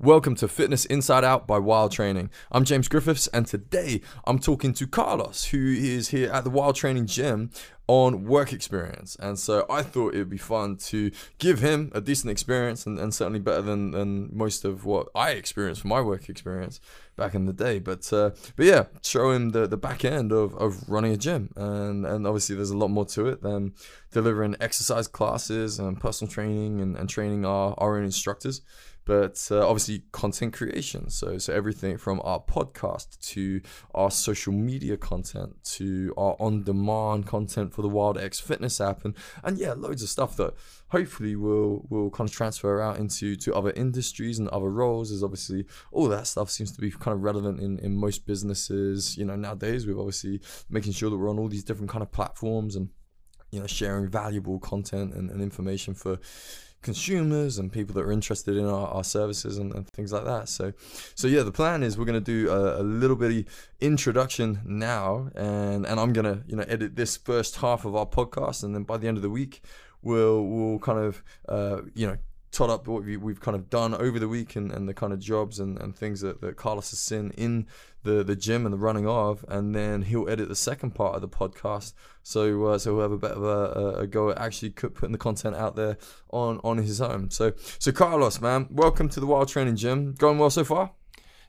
Welcome to Fitness Inside Out by Wild Training. I'm James Griffiths, and today I'm talking to Carlos, who is here at the Wild Training Gym on work experience. And so I thought it would be fun to give him a decent experience and, and certainly better than, than most of what I experienced from my work experience back in the day. But uh, but yeah, show him the, the back end of, of running a gym. And, and obviously, there's a lot more to it than delivering exercise classes and personal training and, and training our, our own instructors but uh, obviously content creation. So so everything from our podcast to our social media content to our on-demand content for the wild x fitness app and and yeah loads of stuff that hopefully will will kind of transfer out into to other industries and other roles. Is obviously all that stuff seems to be kind of relevant in in most businesses. You know nowadays we're obviously making sure that we're on all these different kind of platforms and you know sharing valuable content and, and information for consumers and people that are interested in our, our services and, and, things like that. So, so yeah, the plan is we're going to do a, a little bitty introduction now, and and I'm going to you know edit this first half of our podcast, and then by the end of the week, we'll we'll kind of uh, you know tot up what we, have kind of done over the week and, and the kind of jobs and, and things that, that Carlos has seen in the, the gym and the running of, and then he'll edit the second part of the podcast. So uh, so we'll have a bit of a, a go at actually putting the content out there on on his own. So so Carlos, man, welcome to the Wild Training Gym. Going well so far?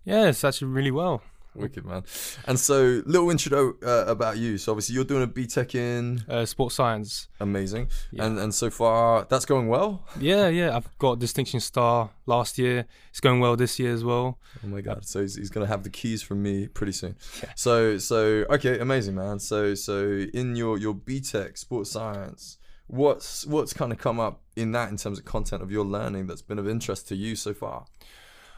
Yeah, it's actually really well. Wicked man. And so, little intro uh, about you. So obviously, you're doing a BTEC in uh, sports science. Amazing. Yeah. And and so far, that's going well. Yeah, yeah. I've got distinction star last year. It's going well this year as well. Oh my god! So he's, he's gonna have the keys from me pretty soon. Yeah. So so okay, amazing man. So so in your your BTEC sports science. What's what's kind of come up in that in terms of content of your learning that's been of interest to you so far?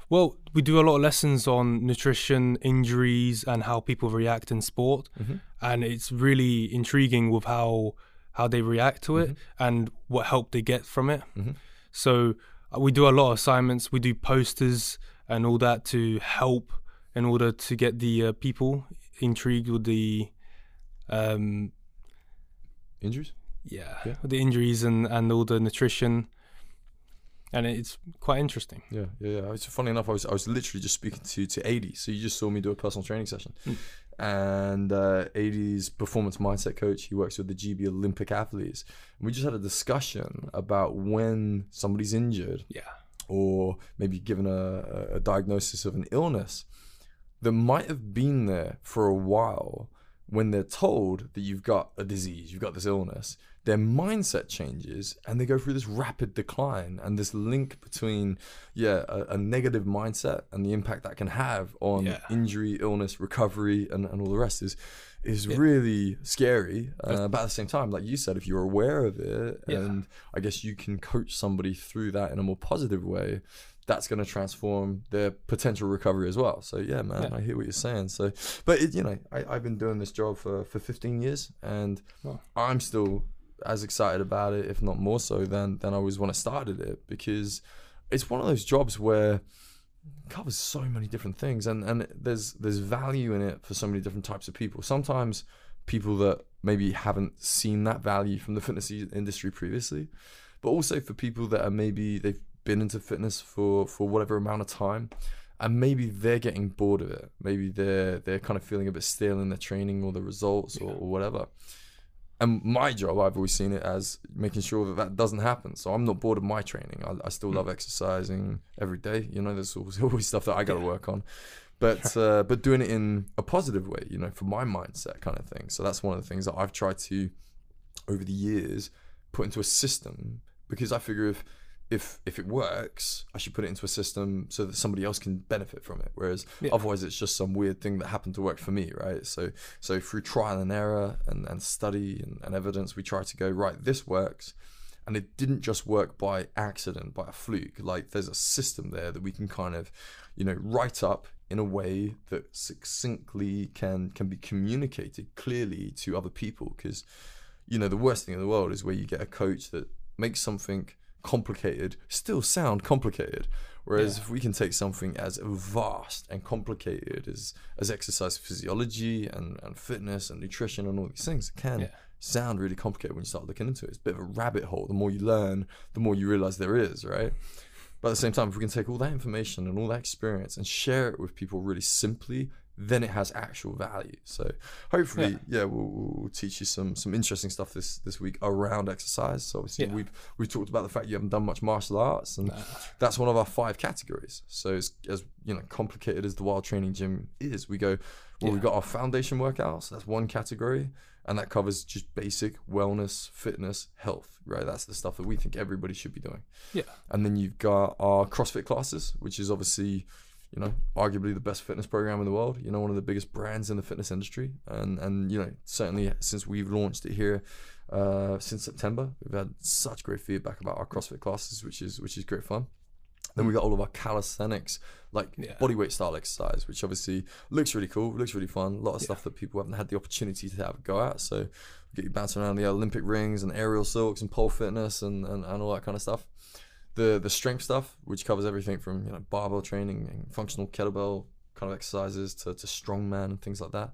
Well, we do a lot of lessons on nutrition, injuries, and how people react in sport, mm-hmm. and it's really intriguing with how how they react to it mm-hmm. and what help they get from it. Mm-hmm. So uh, we do a lot of assignments. We do posters and all that to help in order to get the uh, people intrigued with the um, injuries. Yeah, yeah, the injuries and and all the nutrition and it's quite interesting. Yeah, yeah, yeah. It's funny enough. I was I was literally just speaking to to Adi. So you just saw me do a personal training session, mm. and uh, Adi's performance mindset coach. He works with the GB Olympic athletes. And we just had a discussion about when somebody's injured, yeah, or maybe given a, a diagnosis of an illness that might have been there for a while. When they're told that you've got a disease, you've got this illness, their mindset changes and they go through this rapid decline and this link between yeah a, a negative mindset and the impact that can have on yeah. injury illness recovery and, and all the rest is is yeah. really scary uh, but at the same time like you said if you're aware of it yeah. and i guess you can coach somebody through that in a more positive way that's going to transform their potential recovery as well. So yeah, man, yeah. I hear what you're saying. So, but it, you know, I, have been doing this job for, for 15 years, and I'm still as excited about it, if not more so, than than I was when I started it because it's one of those jobs where it covers so many different things and and there's there's value in it for so many different types of people. Sometimes people that maybe haven't seen that value from the fitness industry previously, but also for people that are maybe they've been into fitness for for whatever amount of time and maybe they're getting bored of it. Maybe they're they're kind of feeling a bit stale in their training or the results or, or whatever and my job i've always seen it as making sure that that doesn't happen. So i'm not bored of my training. I, I still mm. love exercising every day. You know there's always, always stuff that i gotta work on. But uh, but doing it in a positive way you know for my mindset kind of thing. So that's one of the things that i've tried to over the years put into a system because i figure if if if it works, I should put it into a system so that somebody else can benefit from it. Whereas yeah. otherwise, it's just some weird thing that happened to work for me, right? So so through trial and error and, and study and, and evidence, we try to go right. This works, and it didn't just work by accident, by a fluke. Like there's a system there that we can kind of, you know, write up in a way that succinctly can can be communicated clearly to other people. Because you know the worst thing in the world is where you get a coach that makes something complicated still sound complicated. Whereas yeah. if we can take something as vast and complicated as as exercise physiology and, and fitness and nutrition and all these things, it can yeah. sound really complicated when you start looking into it. It's a bit of a rabbit hole. The more you learn, the more you realize there is, right? But at the same time, if we can take all that information and all that experience and share it with people really simply, then it has actual value. So hopefully, yeah, we'll, we'll teach you some some interesting stuff this this week around exercise. So obviously, Yeah. we've we've talked about the fact you haven't done much martial arts, and that's one of our five categories. So as, as you know, complicated as the wild training gym is, we go. Well, we've got our foundation workouts. That's one category, and that covers just basic wellness, fitness, health. Right, that's the stuff that we think everybody should be doing. Yeah. And then you've got our CrossFit classes, which is obviously, you know, arguably the best fitness program in the world. You know, one of the biggest brands in the fitness industry, and and you know, certainly since we've launched it here. Uh, since September, we've had such great feedback about our CrossFit classes, which is which is great fun. Then we got all of our calisthenics, like Yeah. bodyweight style exercise, which obviously looks really cool, looks really fun. A lot of stuff that people haven't had the opportunity to have a go at. So get you bouncing around the Olympic rings and aerial silks and pole fitness and, and, and all that kind of stuff. The the strength stuff, which covers everything from you know barbell training and functional kettlebell kind of exercises to, to strongman and things like that.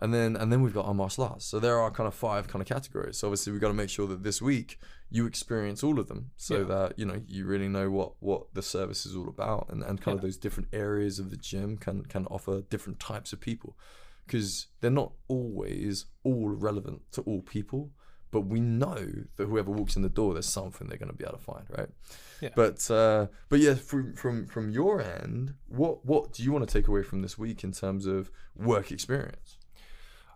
And then and then we've got our martial arts. So there are kind of five kind of categories. So obviously we've got to make sure that this week you experience all of them so Yeah. that you know you really know what what the service is all about and, and kind of those different areas of the gym can can offer different types of people because they're not always all relevant to all people but we know that whoever walks in the door there's something they're going to be able to find right Yeah. but uh but yeah from from from your end what what do you want to take away from this week in terms of work experience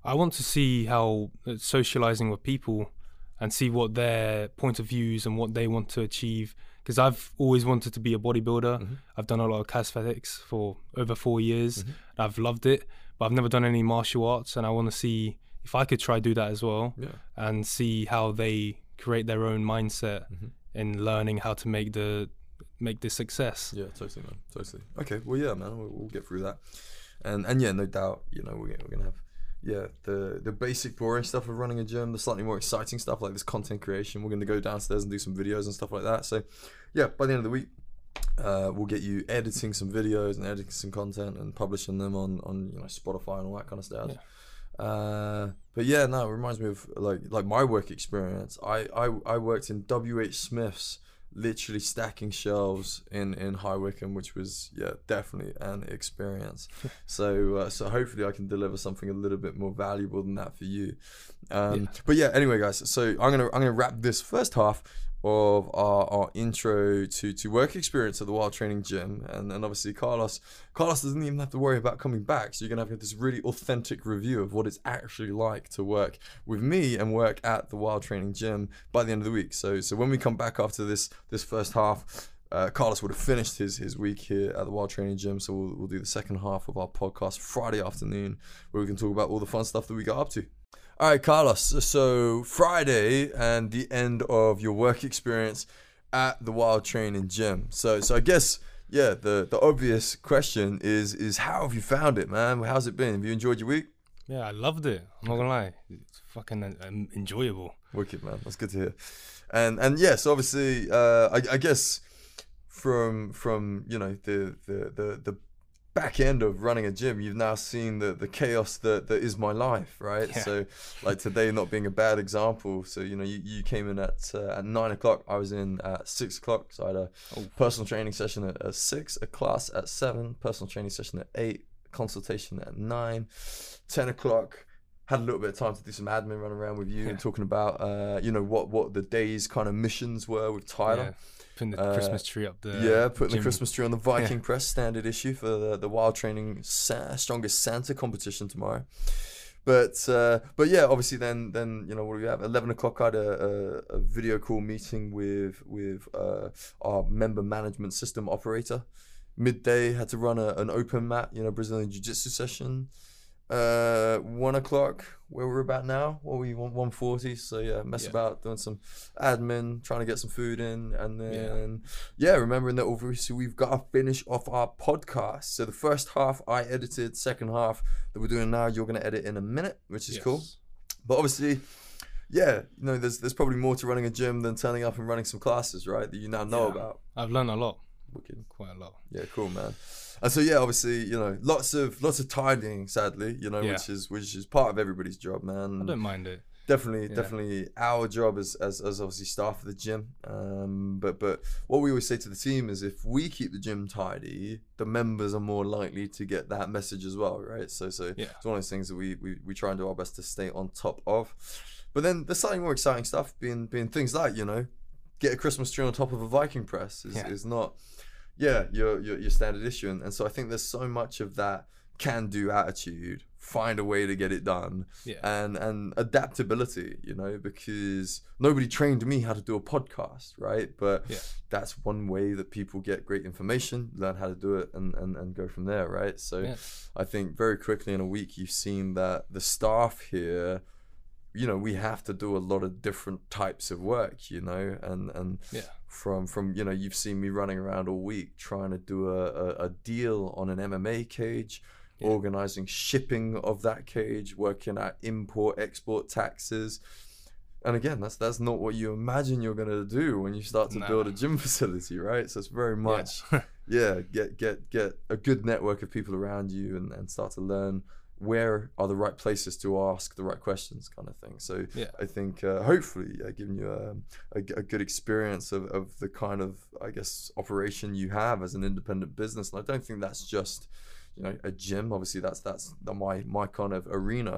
I want to see how uh, socializing with people and see what their point of views and what they want to achieve. Because I've always wanted to be a bodybuilder. Mm-hmm. I've done a lot of calisthenics for over four years. And I've loved it, but I've never done any martial arts, and I want to see if I could try do that as well yeah and see how they create their own mindset Mm-hmm. in learning how to make the make this success. Yeah, totally, man. Totally. Okay, well, yeah, man, we'll, we'll get through that, and and yeah, no doubt, you know, we're gonna, we're gonna have yeah the the basic boring stuff of running a gym, the slightly more exciting stuff like this content creation. We're gonna go downstairs and do some videos and stuff like that. So, yeah, by the end of the week. Uh, we'll get you editing some videos and editing some content and publishing them on, on you know Spotify and all that kind of stuff. Uh, but yeah, no, it reminds me of like like my work experience. I I, I worked in WH Smith's, literally stacking shelves in in High Wycombe, which was yeah definitely an experience. so uh, so hopefully I can deliver something a little bit more valuable than that for you. Um, But yeah, anyway, guys. So I'm gonna I'm gonna wrap this first half of our, our intro to, to work experience at the Wild Training Gym, and and obviously Carlos Carlos doesn't even have to worry about coming back, so you're gonna have this really authentic review of what it's actually like to work with me and work at the Wild Training Gym by the end of the week. So so when we come back after this this first half. Uh, Carlos would have finished his, his week here at the Wild Training Gym, so we'll, we'll do the second half of our podcast Friday afternoon, where we can talk about all the fun stuff that we got up to. All right, Carlos. So Friday and the end of your work experience at the Wild Training Gym. So, so I guess yeah, the the obvious question is is how have you found it, man? How's it been? Have you enjoyed your week? Yeah, I loved it. I'm not gonna lie, it's fucking uh, um, enjoyable. Wicked, man. That's good to hear. And and yes, obviously, uh, I, I guess from from you know the the the the back end of running a gym, you've now seen the the chaos that that is my life, right? Yeah. So like today not being a bad example. So you know you, you came in at uh, at nine o'clock. I was in at six o'clock. So I had a Oh. personal training session at, at six, a class at seven, personal training session at eight, consultation at nine, ten o'clock. Had a little bit of time to do some admin, running around with you and talking about, uh, you know, what what the day's kind of missions were with Tyler. Yeah, putting the Uh, Christmas tree up the Yeah, putting the. Christmas tree on the Viking Press standard issue for the, the Wild Training Sa- Strongest Santa competition tomorrow. But uh, but yeah, obviously then then you know what do we have? Eleven o'clock I had a, a, a video call meeting with with uh, our member management system operator. Midday had to run a, an open mat, you know, Brazilian Jiu Jitsu session. Uh, one o'clock, where we're about now, what were we one one forty? So yeah, mess Yeah. about doing some admin, trying to get some food in, and then yeah, remembering that obviously we've got to finish off our podcast. So the first half I edited, second half that we're doing now, you're gonna edit in a minute, which is cool. But obviously, yeah, you know, there's there's probably more to running a gym than turning up and running some classes, right? That you now know Yeah. about. I've learned a lot, Wicked. quite a lot. Yeah, cool, man. And so yeah, obviously, you know, lots of lots of tidying, sadly, you know, Yeah. which is which is part of everybody's job, man. I don't mind it. definitely, Yeah. definitely our job as, as as obviously staff of the gym. Um, but but what we always say to the team is if we keep the gym tidy, the members are more likely to get that message as well, right? So so Yeah. it's one of those things that we, we we try and do our best to stay on top of. But then there's slightly more exciting stuff being being things like you know, get a Christmas tree on top of a Viking press is, Yeah. is not yeah your, your your standard issue and, and so I think there's so much of that can do attitude find a way to get it done Yeah. and and adaptability you know because nobody trained me how to do a podcast right but Yeah. that's one way that people get great information learn how to do it and and, and go from there right so Yeah. i think very quickly in a week you've seen that the staff here you know we have to do a lot of different types of work you know and and Yeah. from from you know you've seen me running around all week trying to do a, a, a deal on an mma cage Yeah. organizing shipping of that cage working at import export taxes and again that's that's not what you imagine you're going to do when you start to build a gym facility right so it's very much Yeah. yeah get get get a good network of people around you and, and start to learn where are the right places to ask the right questions kind of thing. So Yeah. i think uh, hopefully uh, giving you a, a, a good experience of, of the kind of i guess operation you have as an independent business. And i don't think that's just you know a gym. Obviously that's that's the, my my kind of arena.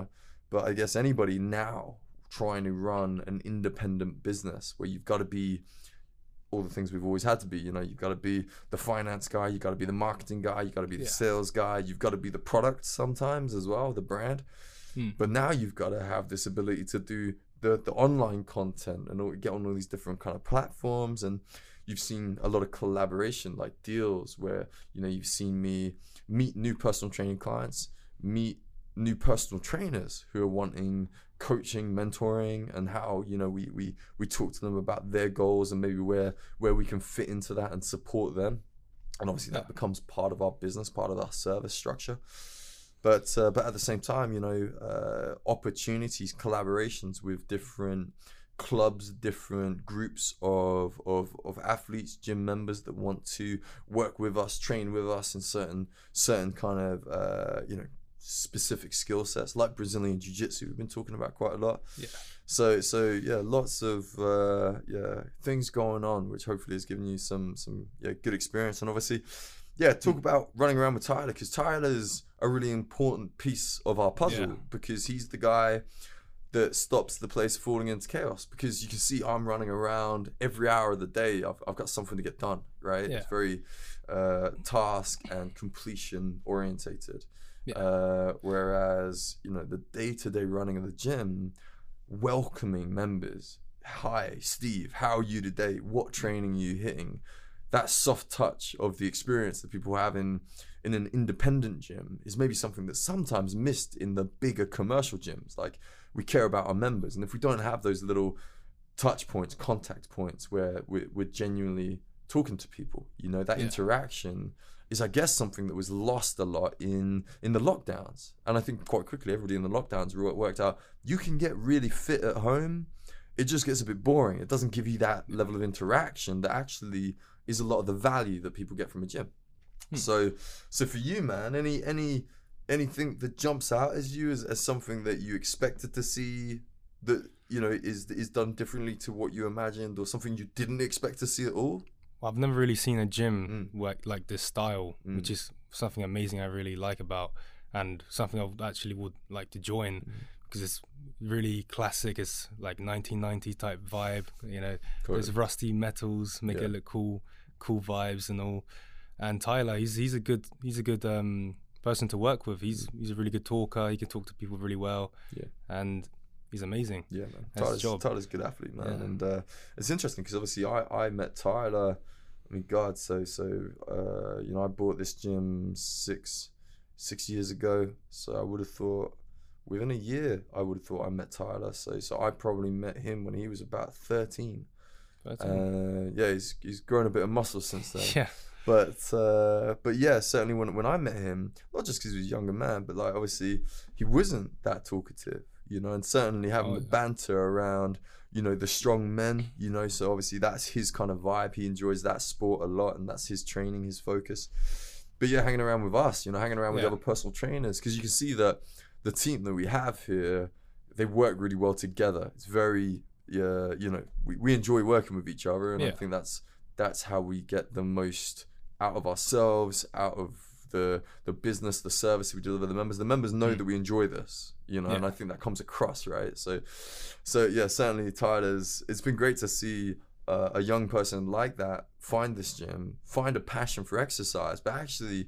But i guess anybody now trying to run an independent business where you've got to be all the things we've always had to be. You know, you've got to be the finance guy, you've got to be the marketing guy, you've got to be the Yeah. sales guy, you've got to be the product sometimes as well, the brand. Hmm. But now you've got to have this ability to do the the online content and all, get on all these different kind of platforms and you've seen a lot of collaboration like deals where you know you've seen me meet new personal training clients meet new personal trainers who are wanting coaching mentoring and how you know we we we talk to them about their goals and maybe where where we can fit into that and support them. And obviously that becomes part of our business part of our service structure. But uh, but at the same time you know uh, opportunities collaborations with different clubs different groups of, of of athletes gym members that want to work with us train with us in certain certain kind of uh, you know specific skill sets like brazilian jiu-jitsu we've been talking about quite a lot Yeah. so so yeah lots of uh, yeah things going on which hopefully has given you some some yeah good experience and obviously yeah talk about running around with tyler because Tyler is a really important piece of our puzzle Yeah. because he's the guy that stops the place falling into chaos because you can see I'm running around every hour of the day. I've, I've got something to get done, right? Yeah. It's very uh, task and completion orientated. Yeah. Uh, whereas, you know, the day to day running of the gym, welcoming members. Hi, Steve, how are you today? What training are you hitting? That soft touch of the experience that people have in in an independent gym is maybe something that's sometimes missed in the bigger commercial gyms. Like we care about our members, and if we don't have those little touch points, contact points where we're, we're genuinely talking to people, you know, that Yeah. interaction is, I guess, something that was lost a lot in in the lockdowns. And I think quite quickly, everybody in the lockdowns wo- worked out you can get really fit at home. It just gets a bit boring. It doesn't give you that level of interaction that actually is a lot of the value that people get from a gym. Hmm. So, so for you, man, any any anything that jumps out as you as, as something that you expected to see that you know is is done differently to what you imagined, or something you didn't expect to see at all? Well, I've never really seen a gym work like this style, Mm. which is something amazing I really like about, and something I actually would like to join Mm. because it's really classic. It's like 1990 type vibe. You know, Totally. there's rusty metals, make Yeah. it look cool, cool vibes and all. And Tyler, he's he's a good he's a good um, person to work with. He's he's a really good talker. He can talk to people really well. Yeah. and he's amazing. Yeah, man. Tyler's. Tyler's a good athlete, man, Yeah. and uh, it's interesting because obviously I, I met Tyler. I mean, God, so so uh, you know I bought this gym six six years ago, so I would have thought within a year I would have thought I met Tyler. So so I probably met him when he was about thirteen. But, um, Uh, yeah, he's he's grown a bit of muscle since then. yeah, But uh, but yeah, certainly when when I met him, not just because he was a younger man, but like obviously he wasn't that talkative, you know, and certainly having Oh, the banter around, you know, the strong men, you know, so obviously that's his kind of vibe. He enjoys that sport a lot, and that's his training, his focus. But yeah, hanging around with us, you know, hanging around with Yeah. other personal trainers, because you can see that the team that we have here, they work really well together. It's very yeah, you know, we, we enjoy working with each other, and I think that's that's how we get the most out of ourselves, out of the the business, the service we deliver the members. The members know that we enjoy this, you know, and Mm. I think that comes across, right? So, so yeah, certainly, Tyler's. It's been great to see uh, a young person like that find this gym, find a passion for exercise, but actually,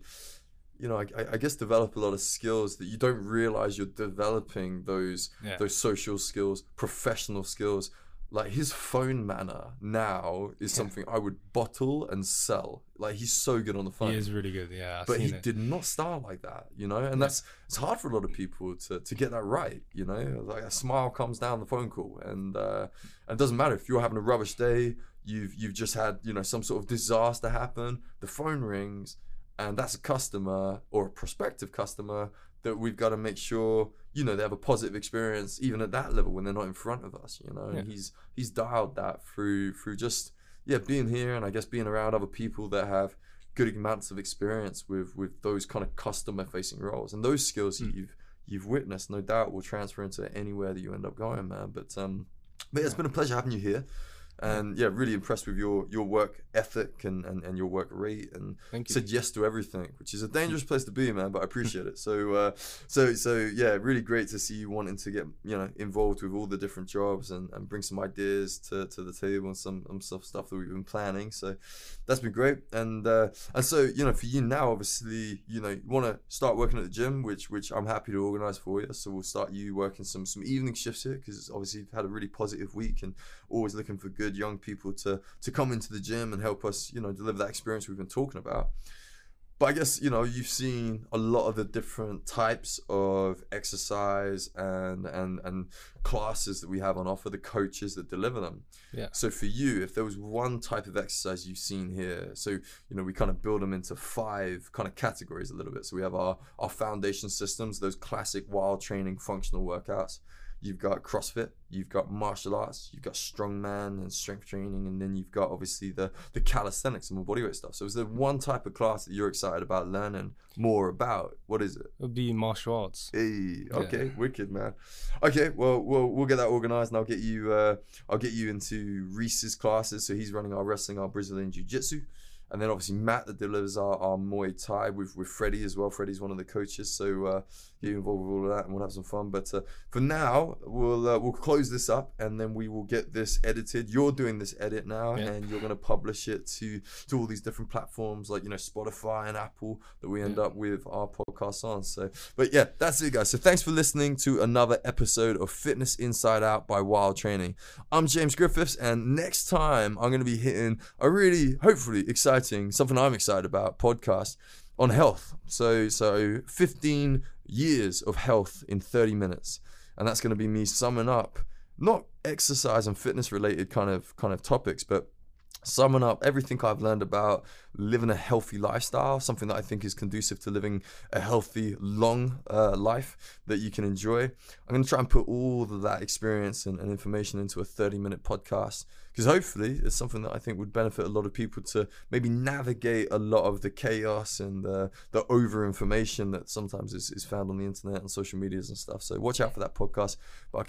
you know, I, I- I guess develop a lot of skills that you don't realize you're developing those Yeah. those social skills, professional skills. Like his phone manner now is something I would bottle and sell. Like he's so good on the phone He is really good. Yeah, I've but he it. did not start like that, you know, and that's it's hard for a lot of people to to get that right, you know. Like a smile comes down the phone call, and uh, and it doesn't matter if you're having a rubbish day, you've you've just had you know some sort of disaster happen, the phone rings, and that's a customer or a prospective customer that we've got to make sure you know they have a positive experience even at that level when they're not in front of us, you know. And he's he's dialed that through through just yeah being here and I guess being around other people that have good amounts of experience with with those kind of customer facing roles. And those skills that you've you've witnessed no doubt will transfer into anywhere that you end up going man. But um but yeah, it's been a pleasure having you here and yeah really impressed with your your work ethic and and, and your work rate and Thank you. said yes to everything which is a dangerous place to be man but i appreciate it. So uh so so yeah really great to see you wanting to get you know involved with all the different jobs and, and bring some ideas to, to the table and some, some stuff stuff that we've been planning. So that's been great. And uh and so you know for you now obviously you know you want to start working at the gym which which i'm happy to organize for you. So we'll start you working some some evening shifts here because obviously you've had a really positive week and always looking for good young people to to come into the gym and help us you know deliver that experience we've been talking about but I guess you know you've seen a lot of the different types of exercise and and and classes that we have on offer, the coaches that deliver them. Yeah. So for you, if there was one type of exercise you've seen here, so you know we kind of build them into five kind of categories a little bit. So we have our our foundation systems, those classic wild training functional workouts. You've got CrossFit, you've got martial arts, you've got strongman and strength training, and then you've got obviously the the calisthenics and more bodyweight stuff. So is there one type of class that you're excited about learning more about? What is it? It would be martial arts. Hey, okay, wicked man. Okay, well, we'll we'll get that organized, and I'll get you uh, I'll get you into Reese's classes. So he's running our wrestling, our Brazilian Jiu Jitsu, and then obviously Matt that delivers our, our Muay Thai with with Freddie as well. Freddie's one of the coaches, so uh, get involved with all of that, and we'll have some fun. But uh, for now, we'll uh, we'll close this up, and then we will get this edited. You're doing this edit now, Yeah. and you're going to publish it to to all these different platforms like you know Spotify and Apple that we end up with our podcast on. So, but yeah, that's it, guys. So thanks for listening to another episode of Fitness Inside Out by Wild Training. I'm James Griffiths, and next time I'm going to be hitting a really, hopefully, exciting something I'm excited about podcast on health. So, so 15 years of health in 30 minutes, and that's going to be me summing up not exercise and fitness related kind of kind of topics, but summing up everything I've learned about living a healthy lifestyle, something that I think is conducive to living a healthy, long uh, life that you can enjoy. I'm going to try and put all of that experience and, and information into a 30 minute podcast because hopefully it's something that I think would benefit a lot of people to maybe navigate a lot of the chaos and the, the over information that sometimes is, is found on the internet and social medias and stuff. So watch out for that podcast. But I'll